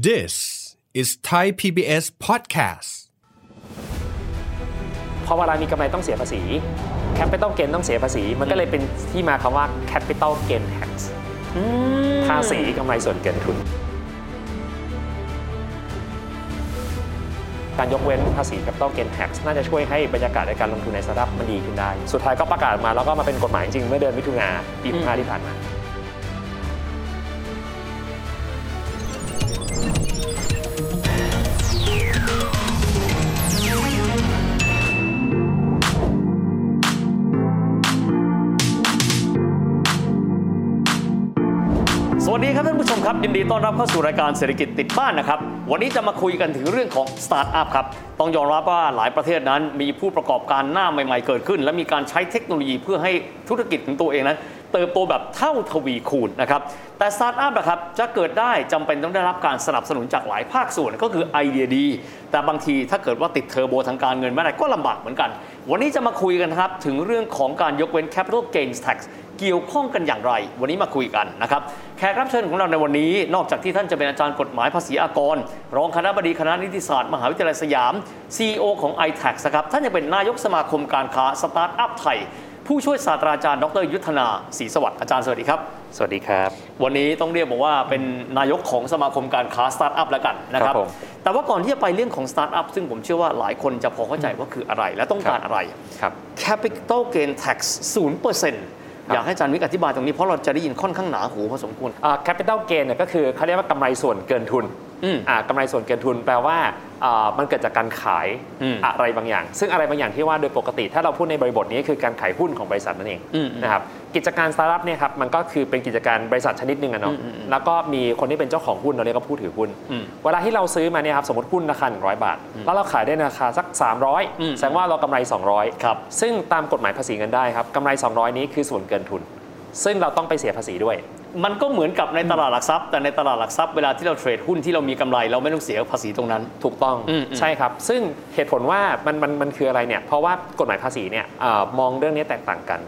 This is Thai PBS podcast. พอเวลามีกำไรต้องเสียภาษี capital gain ต้องเสียภาษี มันก็เลยเป็นที่มาคำว่า capital gain tax ภาษีกำไรส่วนเกินทุน การยกเว้นภาษี capital gain tax น่าจะช่วยให้บรรยากาศในการลงทุนในสตาร์ทอัพมันดีขึ้นได้ สุดท้ายก็ประกาศมาแล้วก็มาเป็นกฎหมายจริงเมื่อเดือนมิถุนาปี65ที่ผ่านมา ดีครับท่านผู้ชมครับยินดีต้อนรับเข้าสู่รายการเศรษฐกิจติดบ้านนะครับ วันนี้จะมาคุยกันถึงเรื่องของสตาร์ทอัพครับ ต้องยอมรับว่าหลายประเทศนั้นมีผู้ประกอบการหน้าใหม่ ๆ เกิดขึ้น และมีการใช้เทคโนโลยีเพื่อให้ธุรกิจของตัวเองนั้น เติบโตแบบเท่าทวีคูณนะครับแต่สตาร์ทอัพนะครับจะเกิดได้จำเป็นต้องได้รับการสนับสนุนจากหลายภาคส่วนก็คือไอเดียดี แต่บางทีถ้าเกิดว่าติดเทอร์โบทางการเงินไม่ได้ก็ลำบากเหมือนกัน วันนี้จะมาคุยกันนะครับถึงเรื่องของการยกเว้น capital gains tax เกี่ยวข้องกันอย่างไร วันนี้มาคุยกันนะครับแขกรับเชิญของเราในวันนี้ นอกจากที่ท่านจะเป็นอาจารย์กฎหมายภาษีอากร รองคณบดีคณะนิติศาสตร์ มหาวิทยาลัยสยาม CEO ของ iTax นะครับท่านยังเป็นนายกสมาคมการค้าสตาร์ทอัพไทย ผู้ช่วยศาสตราจารย์ดรยุทธนาศรีสวัสดิ์อาจารย์สวัสดีครับ สวัสดีครับ วันนี้ต้องเรียกบอกว่าเป็นนายกของสมาคมการค้าสตาร์ทอัพแล้วกันนะครับครับผมแต่ว่าก่อนที่จะไปเรื่องของสตาร์ทอัพซึ่งผมเชื่อว่าหลายคนจะพอเข้าใจว่าคืออะไรและต้องการอะไรครับ capital gain tax 0%อยากให้อาจารย์วิกอธิบายตรงนี้เพราะเราจะได้ยินค่อนข้างหนาหูพอสมควรอ่า capital gain เนี่ยก็คือเขาเรียกว่ากำไรส่วนเกินทุนอืมอ่า กำไรส่วนเกินทุนแปลว่าอ่ามันเกิดจากการขายอืมอะไรบางอย่าง ซึ่งอะไรบางอย่างที่ว่าโดยปกติ ถ้าเราพูดในบริบทนี้คือการขายหุ้นของบริษัทนั่นเองอืมนะครับกิจการสตาร์ทอัพเนี่ยครับมันก็คือเป็นกิจการบริษัทชนิดหนึ่งอะเนาะอืมอืมอืมแล้วก็มีคนที่เป็นเจ้าของหุ้นเราเรียกว่าผู้ถือหุ้นอืมเวลาที่เราซื้อมาเนี่ยครับสมมติหุ้นราคา 100 บาท แล้วเราขายได้ในราคาสักอืม300 แสดงว่าเรากำไร 200ครับซึ่งตามกฎหมายภาษีเงินได้ครับกำไร 200 นี้คือส่วนเกินทุน ซึ่งเราต้องไปเสียภาษีด้วย มันก็เหมือนกับในตลาดหลักทรัพย์ แต่ในตลาดหลักทรัพย์เวลาที่เราเทรดหุ้นที่เรามีกำไรเราไม่ต้องเสียภาษีตรงนั้น ถูกต้องอืมอืมใช่ครับ ซึ่งเหตุผลว่ามันมันมันคืออะไรเนี่ยเพราะว่ากฎหมายภาษีเนี่ยเออมองเรื่องนี้แตกต่างกัน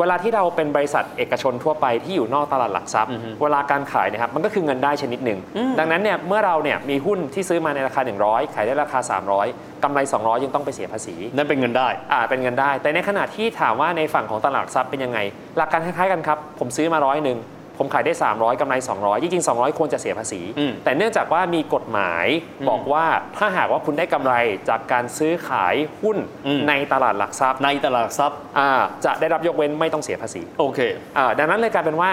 เวลาที่เราเป็นบริษัทเอกชนทั่วไปที่อยู่นอกตลาดหลักทรัพย์ เวลาการขายเนะครับมันก็คือเงินได้ชนิดหนึ่งดังนั้นเนี่ยเมื่อเราเนี่ยมีหุ้นที่ซื้อมาในราคา 100 ขายได้ราคา 300กำไร 200 ยังต้องไปเสียภาษี นั่นเป็นเงินได้อ่าเป็นเงินได้ แต่ในขณะที่ถามว่าในฝั่งของตลาดหลักทรัพย์เป็นยังไง หลักการคล้ายๆกันครับผมซื้อมาร้อยหนึ่ง ผมขายได้ 300กำไร 200 จริงๆ 200 ควรจะเสียภาษีอืมแต่เนื่องจากว่ามีกฎหมายบอกว่าถ้าหากว่าคุณได้กำไรจากการซื้อขายหุ้นอืมในตลาดหลักทรัพย์ ในตลาดหลักทรัพย์อ่าจะได้รับยกเว้นไม่ต้องเสียภาษี โอเคอ่าดังนั้นเลยกลายเป็นว่า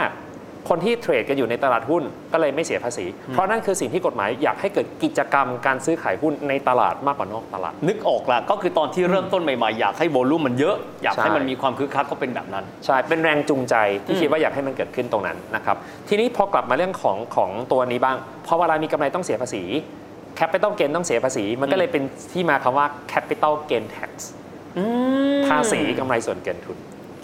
คนที่เทรดกันอยู่ในตลาดหุ้นก็เลยไม่เสียภาษี เพราะนั่นคือสิ่งที่กฎหมายอยากให้เกิดกิจกรรมการซื้อขายหุ้นในตลาดมากกว่านอกตลาด นึกออกละก็คือตอนที่เริ่มต้นใหม่ๆ อยากให้โวลูมมันเยอะ อยากให้ใช่มันมีความคึกคักก็เป็นแบบนั้น ใช่ เป็นแรงจูงใจที่อืมคิดว่าอยากให้มันเกิดขึ้นตรงนั้นนะครับ ทีนี้พอกลับมาเรื่องของของตัวนี้บ้างพอเวลามีกำไรต้องเสียภาษี capital gain ต้องเสียภาษี มันก็เลยเป็นที่มาคำว่า capital gain tax ภาษีกำไรส่วนเกินทุน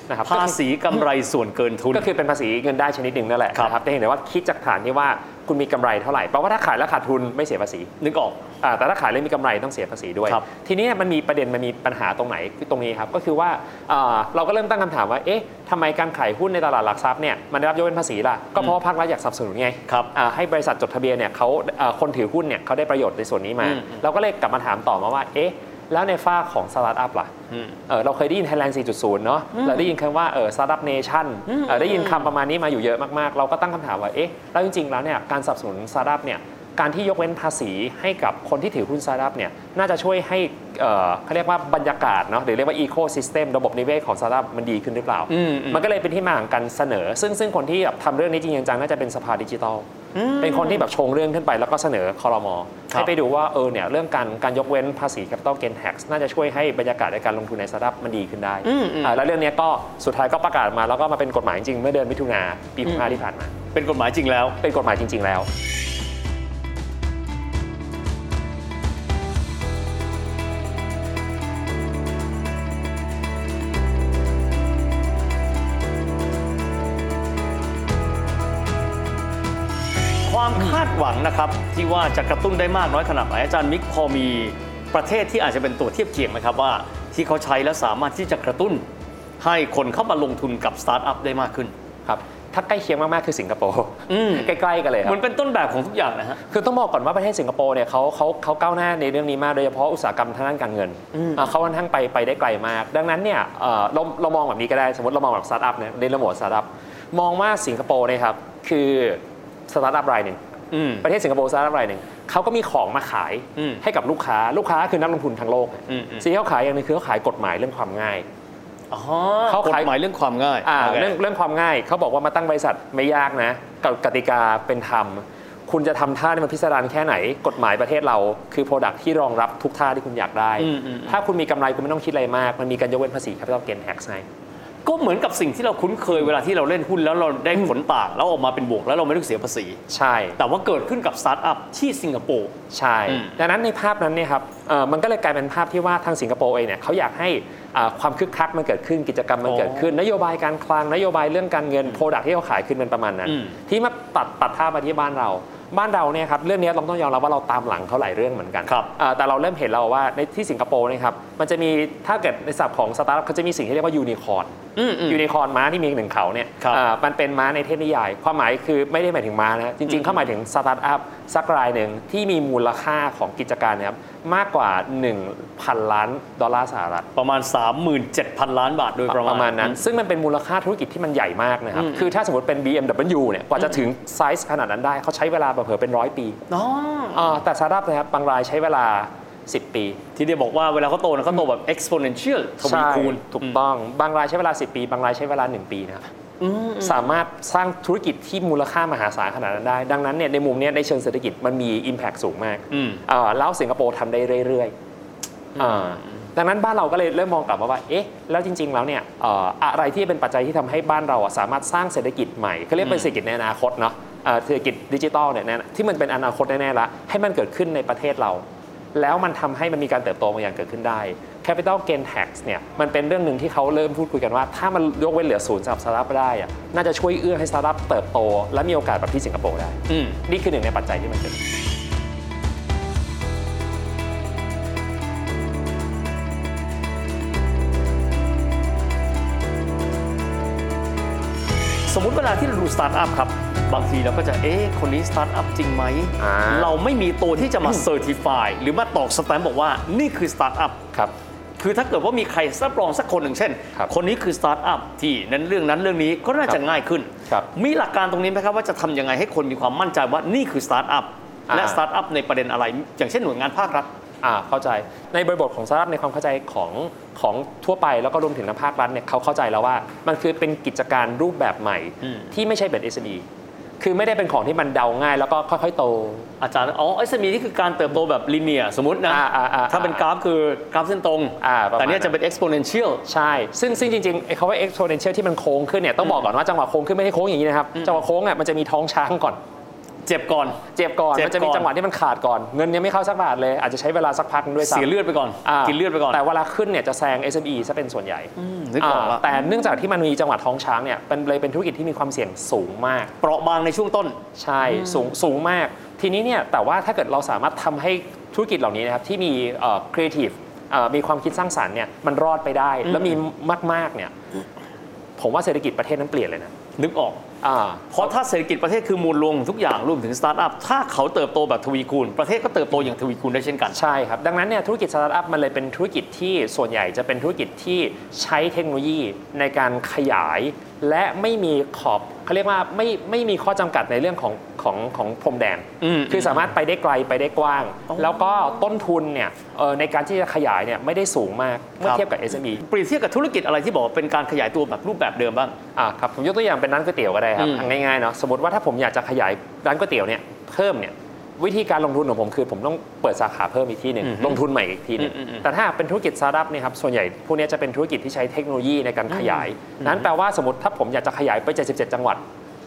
นะครับภาษีกำไรส่วนเกินทุน ก็คือเป็นภาษีเงินได้ชนิดหนึ่งนั่นแหละครับนะครับแต่เห็นได้ว่าคิดจากฐานที่ว่าคุณมีกำไรเท่าไหร่แปลว่าถ้าขายแล้วขาดทุนไม่เสียภาษีนึกออกอ่าแต่ถ้าขายแล้วมีกำไรต้องเสียภาษีด้วยครับทีนี้มันมีประเด็นมันมีปัญหาตรงไหนคือตรงนี้ครับก็คือว่าอ่าเราก็เริ่มตั้งคำถามว่าเอ๊ะทำไมการขายหุ้นในตลาดหลักทรัพย์เนี่ยมันได้รับยกเว้นภาษีล่ะก็เพราะว่าภาครัฐอยากสนับสนุนไงครับอ่าให้บริษัทจดทะเบียนเนี่ยเขาอ่าคนถือหุ้นเนี่ยเขาได้ประโยชน์ในส่วนนี้มาอืมเราก็เลยกลับมาถามต่อมาว่าเอ๊ะ แล้วในฟากของสตาร์ทอัพล่ะอืมเออเราเคยได้ยิน Thailand 4.0 เนาะเราได้ยินคำว่าเออ Startup Nation เออได้ยินคำประมาณนี้มาอยู่เยอะมากๆ เราก็ตั้งคำถามว่าเอ๊ะแล้วจริงๆแล้วเนี่ยการสนับสนุน Startup เนี่ย การที่ยกเว้นภาษีให้กับคนที่ถือหุ้น Startup เนี่ยน่าจะช่วยให้เอ่อเขาเรียกว่าบรรยากาศเนาะหรือเรียกว่า Ecosystem ระบบนิเวศของ Startup มันดีขึ้นหรือเปล่าอืมอืมมันก็เลยเป็นที่มาของการเสนอ ซึ่งซึ่งคนที่แบบทำเรื่องนี้จริงๆจังๆน่าจะเป็นสภาดิจิทัลเป็นคนที่แบบชงเรื่องขึ้นไปแล้วก็เสนอคอรมอครับให้ไปดูว่าเออเนี่ยเรื่องการการยกเว้นภาษี capital gain tax น่าจะช่วยให้บรรยากาศในการลงทุนในสตาร์ทอัพมันดีขึ้นได้อ่าแล้วเรื่องเนี้ยก็สุดท้ายก็ประกาศมาแล้วก็มาเป็นกฎหมายจริงๆเมื่อเดือนมิถุนาปี65ที่ผ่านมา เป็นกฎหมายจริงแล้ว เป็นกฎหมายจริง ๆ แล้ว หวังนะครับที่ว่าจะกระตุ้นได้มากน้อยขนาดไหนอาจารย์มิกพอมีประเทศที่อาจจะเป็นตัวเทียบเคียงไหมครับว่าที่เขาใช้แล้วสามารถที่จะกระตุ้น ให้คนเข้ามาลงทุนกับสตาร์ทอัพได้มากขึ้นครับถ้าใกล้เคียงมาก ๆ คือสิงคโปร์อืมใกล้ ๆ กันเลยครับมันเป็นต้นแบบของทุกอย่างนะฮะคือต้องบอกก่อนว่าประเทศสิงคโปร์เนี่ยเขาเขาเขาก้าวหน้าในเรื่องนี้มากโดยเฉพาะอุตสาหกรรมทางด้านการเงินอ่าเขาค่อนข้างไปไปได้ไกลมาก ดังนั้นเนี่ยเอ่อเราเรามองแบบนี้ก็ได้สมมติเรามองแบบสตาร์ทอัพเนี่ยในระบบสตาร์ทอัพมองว่าสิงคโปร์เนี่ยครับคือสตาร์ทอัพรายหนึ่งอืม ประเทศสิงคโปร์สตาร์ทอัพรายหนึ่งเขาก็มีของมาขายอืมให้กับลูกค้าลูกค้าคือนักลงทุนทั้งโลกอืมอืมสิ่งที่เขาขายอย่างหนึ่งคือเขาขายกฎหมายเรื่องความง่ายอ๋อเขาขายกฎหมายเรื่องความง่ายอ่าโคเรื่องเรื่องความง่ายเขาบอกว่ามาตั้งบริษัทไม่ยากนะกับกติกาเป็นธรรม คุณจะทำท่าที่มันพิสดารแค่ไหน กฎหมายประเทศเราคือ product ที่รองรับทุกท่าที่คุณอยากได้อืมอืมอืมถ้าคุณมีกำไรคุณไม่ต้องคิดอะไรมาก มันมีการยกเว้นภาษี capital gain tax ให้ ก็เหมือนกับสิ่งที่เราคุ้นเคยเวลาที่เราเล่นหุ้นแล้วเราได้ผลต่างแล้วออกมาเป็นบวกแล้วเราไม่ต้องเสียภาษี ใช่ แต่ว่าเกิดขึ้นกับสตาร์ทอัพที่สิงคโปร์ใช่อืมดังนั้นในภาพนั้นเนี่ยครับเอ่อมันก็เลยกลายเป็นภาพที่ว่าทางสิงคโปร์เองเนี่ยเขาอยากให้อ่าความคึกคักมันเกิดขึ้นกิจกรรมมันเกิดขึ้น นโยบายการคลังนโยบายเรื่องการเงิน product ที่เขาขายขึ้นเป็นประมาณนั้นอืมที่มาตัดตัดภาพมาที่บ้านเราบ้านเราเนี่ยครับเรื่องนี้เราต้องยอมรับว่าเราตามหลังเขาหลายเรื่องเหมือนกันครับอ่าแต่เราเริ่มเห็นแล้วว่าในที่สิงคโปร์เนี่ยครับ มันจะมีถ้าเกิดในศัพท์ของสตาร์ทอัพเขาจะมีสิ่งที่เรียกว่ายูนิคอร์นอืมอืมยูนิคอร์นม้าที่มีหนึ่งเขาเนี่ยครับอ่ามันเป็นม้าในเทพนิยาย ความหมายคือไม่ได้หมายถึงม้านะจริงๆเขาหมายถึงสตาร์ทอัพสักรายหนึ่งที่มีมูลค่าของกิจการเนี่ยครับมากกว่า 1,000 ล้านดอลลาร์สหรัฐประมาณ 37,000 ล้านบาทโดยประมาณประมาณนั้น ซึ่งมันเป็นมูลค่าธุรกิจที่มันใหญ่มากนะครับอืมคือถ้าสมมติเป็น BMW เนี่ยกว่าจะถึงไซส์ขนาดนั้นได้เขาใช้เวลาเผลอๆเป็นร้อยปีอ๋ออ่าแต่สตาร์ทอัพนะครับบางรายใช้เวลา 10 ปี ที่เดียบอกว่าเวลาเขาโตนะเขาโตแบบ exponential ทวีใช่คูณถูกต้อง บางรายใช้เวลา 10 ปี บางรายใช้เวลา 1 ปีนะครับอืมสามารถสร้างธุรกิจที่มูลค่ามหาศาลขนาดนั้นได้ ดังนั้นเนี่ยในมุมเนี้ยในเชิงเศรษฐกิจมันมี Impact สูงมากอืมอ่าแล้วสิงคโปร์ทำได้เรื่อยๆอ่าดังนั้นบ้านเราก็เลยเริ่มมองกลับมาว่า เอ๊ะ แล้วจริง ๆ แล้วเนี่ยเอ่ออะไรที่เป็นปัจจัยที่ทำให้บ้านเราอะสามารถสร้างเศรษฐกิจใหม่เขาเรียกเป็นเศรษฐกิจในอนาคตเนาะอ่าเศรษฐกิจดิจิทัลเนี่ยแน่ที่มันเป็นอนาคตแน่ๆละให้มันเกิดขึ้นในประเทศเรา แล้วมันทำให้มันมีการเติบโตบางอย่างเกิดขึ้นได้ Capital Gain Tax เนี่ยมันเป็นเรื่องหนึ่งที่เขาเริ่มพูดคุยกันว่า ถ้ามันยกเว้นเหลือศูนย์สำหรับสตาร์ทอัพได้อะน่าจะช่วยเอื้อให้สตาร์ทอัพเติบโต และมีโอกาสแบบที่สิงคโปร์ได้อืมนี่คือหนึ่งในปัจจัยที่มันเกิดสมมุติเวลาที่เราดูสตาร์ทอัพครับ บางทีเราก็จะเอ๊ะคนนี้สตาร์ทอัพจริงไหม อ่า เราไม่มีตัวที่จะมา certify หรือมาตอกสแตมป์บอกว่านี่คือสตาร์ทอัพ ครับ คือถ้าเกิดว่ามีใครรับรองสักคนหนึ่งเช่นครับคนนี้คือสตาร์ทอัพที่นั้นเรื่องนั้นเรื่องนี้ก็น่าจะง่ายขึ้น ครับมีหลักการตรงนี้ไหมครับว่าจะทำยังไงให้คนมีความมั่นใจว่านี่คือสตาร์ทอัพอ่า และสตาร์ทอัพในประเด็นอะไร อย่างเช่นหน่วยงานภาครัฐ อ่าเข้าใจในบริบทของสตาร์ทอัพในความเข้าใจของของทั่วไปแล้วก็รวมถึงทางภาครัฐเนี่ยเขาเข้าใจแล้วว่า มันคือเป็นกิจการรูปแบบใหม่ อืมที่ไม่ใช่เป็น SME คือไม่ได้เป็นของที่มันเดาง่ายแล้วก็ค่อยๆโต อาจารย์ อ๋อ SME นี่คือการเติบโตแบบลิเนียสมมตินะอ่าอ่าอ่าถ้าเป็นกราฟคือกราฟเส้นตรงอ่าประมาณแต่เนี่ยจะเป็น exponential ใช่ ซึ่งซึ่งจริงๆไอ้คำว่า exponential ที่มันโค้งขึ้นเนี่ยต้องบอกก่อนว่าจังหวะโค้งขึ้นไม่ใช่โค้งอย่างนี้นะครับ จังหวะโค้งอะมันจะมีท้องช้างก่อน เจ็บก่อน เจ็บก่อน เจ็บมันจะมีก่อนจังหวะที่มันขาดก่อน เงินยังไม่เข้าสักบาทเลย อาจจะใช้เวลาสักพักนึงด้วยซ้ำเสียเลือดไปก่อนากินเลือดไปก่อนแต่เวลาขึ้นเนี่ยจะแซง SME ซะเป็นส่วนใหญ่นึกออกละอ่าแต่เนื่องจากที่มันมีจังหวะท้องช้างเนี่ยเป็นเลยเป็นธุรกิจที่มีความเสี่ยงสูงมาก เปราะบางในช่วงต้น ใช่สูงสูงมาก ทีนี้เนี่ยแต่ว่าถ้าเกิดเราสามารถทำให้ธุรกิจเหล่านี้นะครับที่มีครีเอทีฟมีความคิดสร้างสรรค์เนี่ยมันรอดไปได้ แล้วมีมากๆเนี่ยผมว่าเศรษฐกิจประเทศนั้นเปลี่ยนเลยนะ นึกออกอ่าเพราะถ้าเศรษฐกิจประเทศคือมูลรวมของทุกอย่างรวมถึงสตาร์ทอัพถ้าเขาเติบโตแบบทวีคูณ ประเทศก็เติบโตอย่างทวีคูณได้เช่นกัน ใช่ครับ ดังนั้นเนี่ยธุรกิจสตาร์ทอัพมันเลยเป็นธุรกิจที่ส่วนใหญ่จะเป็นธุรกิจที่ใช้เทคโนโลยีในการขยาย และไม่มีขอบเขาเรียกว่าไม่ไม่มีข้อจำกัดในเรื่องของของของพรมแดนอืมคือสามารถไปได้ไกลไปได้กว้าง แล้วก็ต้นทุนเนี่ยเอ่อในการที่จะขยายเนี่ยไม่ได้สูงมากเมื่อครับเทียบกับ SME เปรียบเทียบกับธุรกิจอะไรที่บอกว่าเป็นการขยายตัวแบบรูปแบบเดิมบ้างอ่าครับผมยกตัวอย่างเป็นร้านก๋วยเตี๋ยวก็ได้ครับอืมอะง่ายๆเนาะสมมติว่าถ้าผมอยากจะขยายร้านก๋วยเตี๋ยวเนี่ยเพิ่มเนี่ยวิธีการลงทุนของผมคือ ผมต้องเปิดสาขาเพิ่มอีกที่หนึ่งอืมลงทุนใหม่อีกทีหนึงอืมอืมแต่ถ้าเป็นธุรกิจสตาร์ทอัพเนี่ยครับส่วนใหญ่พวกเนี้ยจะเป็นธุรกิจที่ใช้เทคโนโลยีในการขยาย นั้นแปลว่าสมมติถ้าผมอยากจะขยายไป77จังหวัด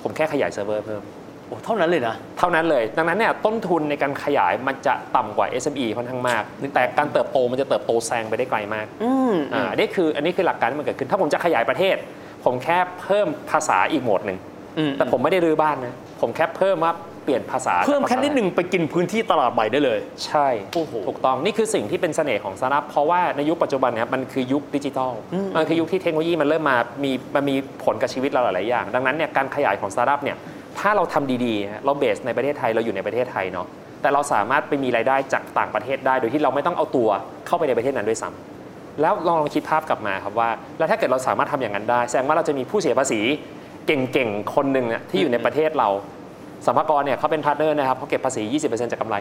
ผมแค่ขยายเซิร์ฟเวอร์เพิ่ม โอ้เท่านั้นเลยนะ เท่านั้นเลย ดังนั้นเนี่ยต้นทุนในการขยายมันจะต่ำกว่า SME ค่อนข้างมาก แต่การเติบโตมันจะเติบโตแซงไปได้ไกลมากอืมอ่าอันนี้คืออันนี้คือหลักการที่มันเกิดขึ้น ถ้าผมจะขยายประเทศ ผมแค่เพิ่มภาษาอีกโหมดหนึ่งอืม แต่ผมไม่ได้รื้อบ้านนะผมแค่เพิ่มว่าเปลี่ยนภาษา เพิ่มแค่นิดหนึ่งไปกินพื้นที่ตลาดใหม่ได้เลย ใช่โอ้โหถูกต้องนี่คือสิ่งที่เป็นเสน่ห์ของสตาร์ทอัพเพราะว่าในยุคปัจจุบันเนี่ยมันคือยุคดิจิทัลมันคือยุคที่เทคโนโลยีมันเริ่มมามีมันมีผลกับชีวิตเราหลาย ๆ อย่าง ดังนั้นเนี่ยการขยายของสตาร์ทอัพเนี่ยถ้าเราทำดีๆ เรา base ในประเทศไทยเราอยู่ในประเทศไทยเนาะแต่เราสามารถไปมีรายได้จากต่างประเทศได้ โดยที่เราไม่ต้องเอาตัวเข้าไปในประเทศนั้นด้วยซ้ำแล้วลองลองคิดภาพกลับมาครับว่า แล้วถ้าเกิดเราสามารถทำอย่างนั้นได้ แสดงว่าเราจะมีผู้เสียภาษี เก่งๆ คนหนึ่งอะที่อยู่ในประเทศเราสรรพากรเนี่ยเขาเป็น partner นะครับเขาเก็บภาษี 20%จากกำไร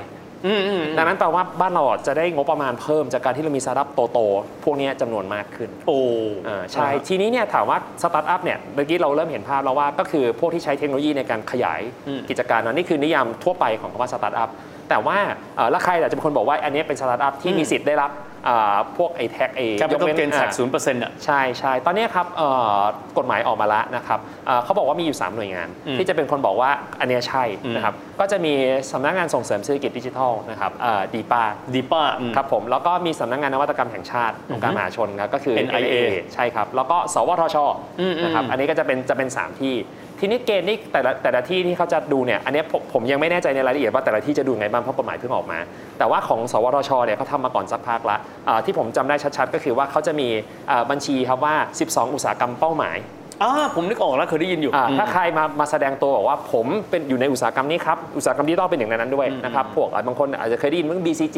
อืมอืมดังนั้นแปลว่าบ้านเราอะจะได้งบประมาณเพิ่มจากการที่เรามีสตาร์ทอัพโตๆพวกเนี้ยจำนวนมากขึ้น โอ้อ่าใช่ ทีนี้เนี่ยถามว่าสตาร์ทอัพเนี่ยเมื่อกี้เราเริ่มเห็นภาพแล้วว่าก็คือพวกที่ใช้เทคโนโลยีในการขยายอืมกิจการเนอะนี่คือนิยามทั่วไปของคำว่าสตาร์ทอัพแต่ว่าเอ่อแล้วใครอาจจะเป็นคนบอกว่าอันเนี้ยเป็นสตาร์ทอัพที่มีสิทธิ์ได้รับอ่า พวกไอ้ tax เอ capital gain tax ศูนย์เปอร์เซ็นต์อะใช่ใช่ตอนเนี้ยครับเอ่อกฎหมายออกมาแล้วนะครับเอ่อเขาบอกว่ามีอยู่ 3 หน่วยงานอืมที่จะเป็นคนบอกว่าอันเนี้ยใช่อืมนะครับก็จะมีสำนักงานส่งเสริมเศรษฐกิจดิจิทัลนะครับ depaดีป้าอืมครับผมแล้วก็มีสำนักงานนวัตกรรมแห่งชาติองค์การมหาชนครับก็คือ NIA ใช่ครับแล้วก็สวทชอืมนะครับอืมอันนี้ก็จะเป็นจะเป็น 3 ที่ทีนี้เกณฑ์นี่แต่ละแต่ละที่ที่เขาจะดูเนี่ยอันเนี้ยผมผมยังไม่แน่ใจในรายละเอียดว่าแต่ละที่จะดูไงบ้างเพราะกฎหมายเพิ่งออกมา แต่ว่าของสวทชเนี่ยเขาทำมาก่อนสักพักละอ่าที่ผมจำได้ชัดๆ ก็คือว่าเขาจะมีอ่าบัญชีครับว่า 12 อุตสาหกรรมเป้าหมายอ่าผมนึกออกแล้วเคยได้ยินอยู่อ่าอืมถ้าใครมามาแสดงตัวบอกว่าผมเป็นอยู่ในอุตสาหกรรมนี้ครับ อุตสาหกรรมดิจิทัลเป็นหนึ่งในนั้นด้วยนะครับ พวกอะบางคนอาจจะเคยได้ยินเรื่อง BCG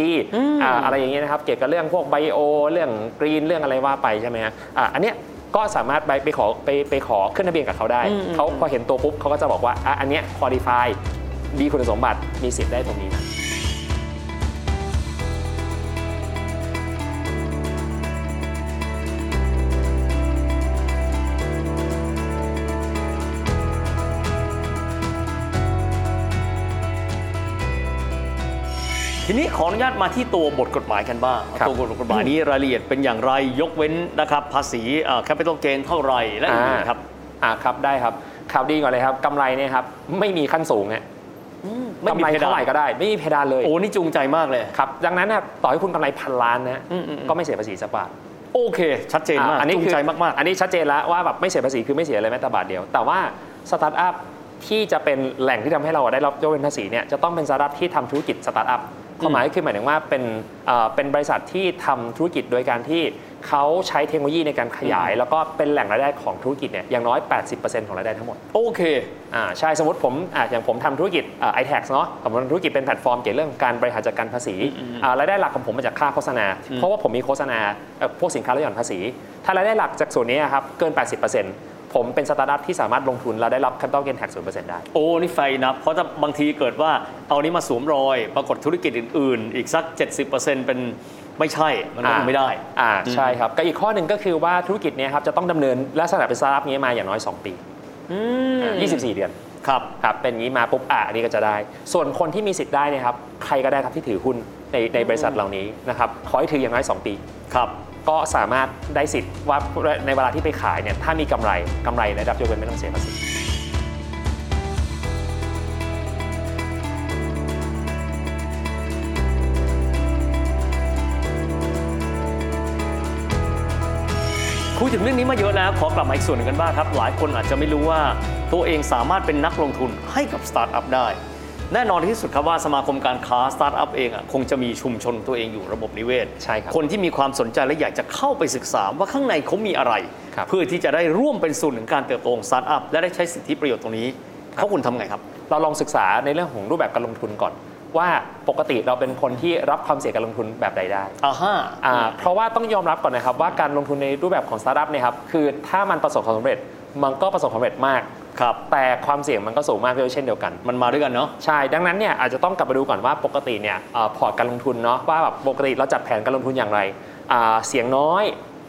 อ่าอะไรอย่างเงี้ยนะครับ เกี่ยวกับเรื่องพวกไบโอเรื่องกรีนเรื่องอะไรว่าไปใช่ไหมฮะอ่าอันเนี้ยก็สามารถไปไปขอไปไปขอขึ้นทะเบียนกับเขาได้ เขาพอเห็นตัวปุ๊บเขาก็จะบอกว่าอะอันเนี้ยคุริฟายมีคุณสมบัติมีสิทธิ์ได้ตรงนี้นะ ทีนี้ขออนุญาตมาที่ตัวบทกฎหมายกันบ้าง ครับตัวบทกฎหมายนี้รายละเอียดเป็นอย่างไรยกเว้นนะครับภาษี capital gain เท่าไหร่และอื่นๆครับอ่าครับได้ครับข่าวดีก่อนเลยครับกำไรเนี่ยครับไม่มีขั้นสูงฮะกำไรไม่มีเพดานเท่าไหร่ก็ได้ ไม่มีเพดานเลยโอ้นี่จูงใจมากเลย ครับดังนั้นนะต่อให้คุณกำไรพันล้านนะอืมอืมก็ไม่เสียภาษีสักบาทโอเค ชัดเจนมากอันนี้คือจูงใจมากอันนี้ชัดเจนแล้วว่าแบบไม่เสียภาษีคือไม่เสียเลยแม้แต่บาทเดียว แต่ว่าสตาร์ทอัพที่จะเป็นแหล่งที่ทำให้เราได้รับยกเว้นภาษีเนี่ยจะต้องเป็นสตาร์ทอัพที่ทำธุรกิจสตาร์ทอัพ ความหมายก็คือหมายถึงว่าเป็นเอ่อเป็นบริษัทที่ทำธุรกิจโดยการที่เขาใช้เทคโนโลยีในการขยาย แล้วก็เป็นแหล่งรายได้ของธุรกิจเนี่ยอย่างน้อย 80%ของรายได้ทั้งหมดๆโอเคอ่าใช่สมมติผมอ่าอย่างผมทำธุรกิจอ่า iTax เนาะผมทำธุรกิจเป็นแพลตฟอร์มเกี่ยวเรื่องการบริหารจัดการภาษีอ่ารายได้หลักของผมมาจากค่าโฆษณา เพราะว่าผมมีโฆษณาเอ่อพวกสินค้าลดหย่อนภาษี ถ้ารายได้หลักจากส่วนนี้ครับเกิน 80% ผมเป็นสตาร์ทอัพที่สามารถลงทุน แล้วได้รับ capital gain tax 0%ได้ โอ้ นี่ไฟนะเพราะถ้าบางทีเกิดว่าเอานี้มาสวมรอย ปรากฏธุรกิจอื่น ๆ อีกสัก 70%เป็นไม่ใช่ มันก็คงไม่ได้ อ่าใช่ครับก็อีกข้อหนึ่งก็คือว่าธุรกิจเนี้ยครับจะต้องดำเนินลักษณะเป็นสตาร์ทอัพนี้มาอย่างน้อย 2 ปีอืม24 เดือนครับครับเป็นอย่างนี้มาปุ๊บอะอันนี้ก็จะได้ ส่วนคนที่มีสิทธิ์ได้เนี่ยครับใครก็ได้ครับที่ถือหุ้นในในบริษัทเหล่านี้นะครับขอให้ถืออย่างน้อย2 ปีครับ ก็สามารถได้สิทธิ์ว่าในเวลาที่ไปขายเนี่ยถ้ามีกำไรกำไรได้รับยกเว้นไม่ต้องเสียภาษีคุยถึงเรื่องนี้มาเยอะแล้ว ขอกลับมาอีกส่วนหนึ่งกันบ้างครับ หลายคนอาจจะไม่รู้ว่าตัวเองสามารถเป็นนักลงทุนให้กับสตาร์ทอัพได้ แน่นอนที่สุดครับว่าสมาคมการค้าสตาร์ทอัพเองอะคงจะมีชุมชนของตัวเองอยู่ระบบนิเวศใช่ครับคนที่มีความสนใจและอยากจะเข้าไปศึกษาว่าข้างในเขามีอะไรครับเพื่อที่จะได้ร่วมเป็นส่วนหนึ่งการเติบโตของสตาร์ทอัพและได้ใช้สิทธิประโยชน์ตรงนี้เขาควรทำไงครับ เราลองศึกษาในเรื่องของรูปแบบการลงทุนก่อน ว่าปกติเราเป็นคนที่รับความเสี่ยงการลงทุนแบบใดได้อ่าฮะอ่าเพราะว่าต้องยอมรับก่อนนะครับว่าการลงทุนในรูปแบบของสตาร์ทอัพเนี่ยครับคือถ้ามันประสบความสำเร็จมันก็ประสบความสำเร็จมาก ครับแต่ความเสี่ยงมันก็สูงมากด้วยเช่นเดียวกัน มันมาด้วยกันเนาะใช่ดังนั้นเนี่ยอาจจะต้องกลับมาดูก่อนว่าปกติเนี่ยเอ่อพอร์ตการลงทุนเนาะว่าแบบปกติเราจัดแผนการลงทุนอย่างไรอ่าเสี่ยงน้อย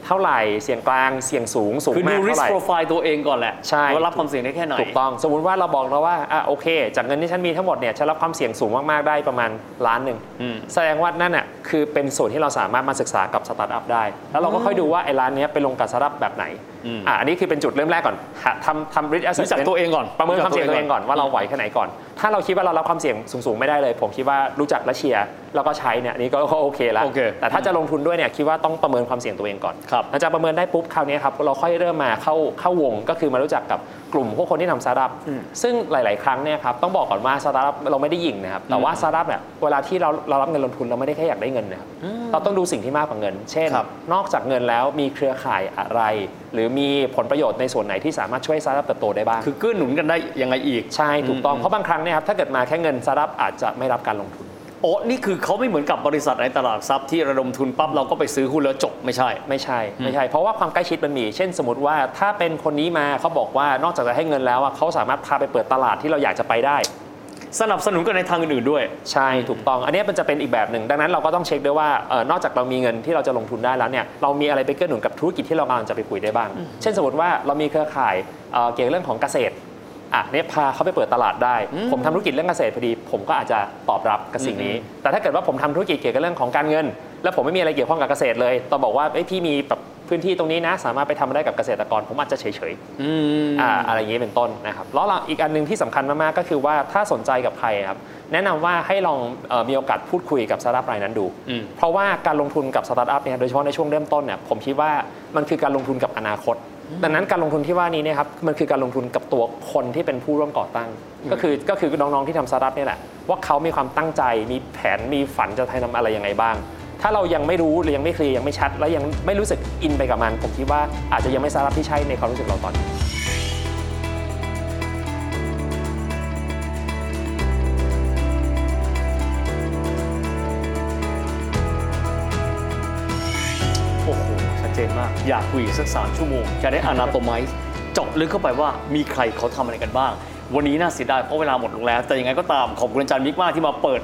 เท่าไหร่เสี่ยงกลางเสี่ยงสูงสูงคือมาดูก risk เท่าไหร่ profile ตัวเองก่อนแหละใช่ว่ารับความเสี่ยงได้แค่ไหนถูกต้อง สมมุติว่าเราบอกแล้วว่าอะโอเค จากเงินที่ฉันมีทั้งหมดเนี่ยฉันรับความเสี่ยงสูงมากๆได้ประมาณล้านหนึ่งอืมแสดงว่านั่นน่ะคือเป็นส่วนที่เราสามารถมาศึกษากับสตาร์ทอัพได้ แล้วเราก็ค่อยดูว่าไอ้ล้านเนี้ยไปลงกับสตาร์ทอัพแบบไหน อืมอะอันนี้คือเป็นจุดเริ่มแรกก่อนหาทำทำ risk รู้จัก assessment ตัวเองก่อนประเมินความเสี่ยงตัวเองก่อนรู้จักว่าเราไหวแค่ไหนก่อน ถ้าเราคิดว่าเรารับความเสี่ยงสูงๆไม่ได้เลย ผมคิดว่ารู้จักและเชียร์แล้วก็ใช้เนี่ยอันนี้ก็ก็โอเคแล้ว โอเค แต่ถ้าจะลงทุนด้วยเนี่ยคิดว่าต้องประเมินความเสี่ยงตัวเองก่อนครับ หลังจากประเมินได้ปุ๊บคราวนี้ครับเราค่อยเริ่มมาเข้าเข้าวงก็คือมารู้จักกับกลุ่มพวกคนที่ทำสตาร์ทอัพซึ่งหลาย ๆ ครั้งเนี่ยครับต้องบอกก่อนว่าสตาร์ทอัพเราไม่ได้ยิงนะครับแต่ว่าสตาร์ทอัพเนี่ยเวลาที่เราเรารับเงินลงทุนเราไม่ได้แค่อยากได้เงินนะครับเราต้องดูสิ่งที่มากกว่าเงิน เช่นครับนอกจากเงินแล้วมีเครือข่ายอะไร หรือมีผลประโยชน์ในส่วนไหนที่สามารถช่วยสตาร์ทอัพเติบโตได้บ้างคือเกื้อหนุนกันได้ยังไงอีก ใช่ถูกต้อง เพราะบางครั้งเนี่ยครับถ้าเกิดมาแค่เงินสตาร์ทอัพอาจจะไม่รับการลงทุนโอ้นี่คือเขาไม่เหมือนกับบริษัทในตลาดทรัพย์ที่ระดมทุนปั๊บเราก็ไปซื้อหุ้นแล้วจบไม่ใช่ ไม่ใช่ ไม่ใช่ เพราะว่าความใกล้ชิดมันมี เช่นสมมติว่าถ้าเป็นคนนี้มาเขาบอกว่านอกจากจะให้เงินแล้วอะเขาสามารถพาไปเปิดตลาดที่เราอยากจะไปได้ สนับสนุนกันในทางอื่นๆด้วย ใช่ถูกต้อง อันนี้มันจะเป็นอีกแบบหนึ่ง ดังนั้นเราก็ต้องเช็คด้วยว่าเออนอกจากเรามีเงินที่เราจะลงทุนได้แล้วเนี่ยเรามีอะไรไปเกื้อหนุนกับธุรกิจที่เรากำลังจะไปคุยได้บ้าง เช่นสมมติว่าเรามีเครือข่ายเอ่อเกี่ยวกับเรื่องของเกษตรอะเนี่ยพาเขาไปเปิดตลาดได้ ผมทำธุรกิจเรื่องเกษตรพอดี ผมก็อาจจะตอบรับกับสิ่งนี้ แต่ถ้าเกิดว่าผมทำธุรกิจเกี่ยวกับเรื่องของการเงิน แล้วผมไม่มีอะไรเกี่ยวข้องกับเกษตรเลยต้องบอกว่าเอ้ยพี่มีแบบ พื้นที่ตรงนี้นะ สามารถไปทำได้กับเกษตรกรผมอาจจะเฉยๆอืมอ่าอะไรอย่างนี้เป็นต้นนะครับแล้วเราอีกอันหนึ่งที่สำคัญมากๆก็คือว่าถ้าสนใจกับใครครับแนะนำว่าให้ลองเออมีโอกาสพูดคุยกับสตาร์ทอัพรายนั้นดูอืมเพราะว่าการลงทุนกับสตาร์ทอัพเนี่ยโดยเฉพาะในช่วงเริ่มต้นเนี่ยผมคิดว่ามันคือการลงทุนกับอนาคต ดังนั้นการลงทุนที่ว่านี้เนี่ยครับมันคือการลงทุนกับตัวคนที่เป็นผู้ร่วมก่อตั้ง ก็คือก็คือน้องๆที่ทำสตาร์ทอัพนี่แหละว่าเขามีความตั้งใจมีแผนมีฝันจะทำอะไรยังไงบ้าง ถ้าเรายังไม่รู้หรือยังไม่เคลียร์ยังไม่ชัด แล้วยังไม่รู้สึกอินไปกับมัน ผมคิดว่าอาจจะยังไม่สตาร์ทอัพที่ใช่ในความรู้สึกเราตอนนี้โอ้โหชัดเจนมาก อยากคุยอีกสักสามชั่วโมงจะได้ anatomize เจาะลึกเข้าไปว่ามีใครเขาทำอะไรกันบ้าง วันนี้น่าเสียดายเพราะเวลาหมดลงแล้ว แต่ยังไงก็ตามขอบคุณอาจารย์มิกมากที่มาเปิด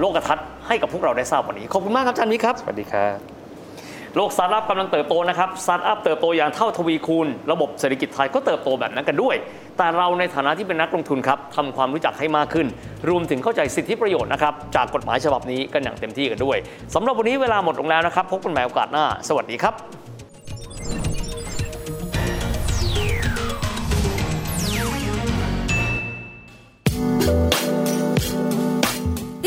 โลกทัศน์ ให้กับพวกเราได้ทราบวันนี้ ขอบคุณมากครับอาจารย์มิกครับ สวัสดีครับ โลกสตาร์ทอัพกำลังเติบโตนะครับ สตาร์ทอัพเติบโตอย่างเท่าทวีคูณ ระบบเศรษฐกิจไทยก็เติบโตแบบนั้นกันด้วย แต่เราในฐานะที่เป็นนักลงทุนครับทำความรู้จักให้มากขึ้น รวมถึงเข้าใจสิทธิประโยชน์นะครับจากกฎหมายฉบับนี้กันอย่างเต็มที่กันด้วยสำหรับวันนี้เวลาหมดลงแล้วนะครับพบกันใหม่โอกาสหน้า สวัสดีครับ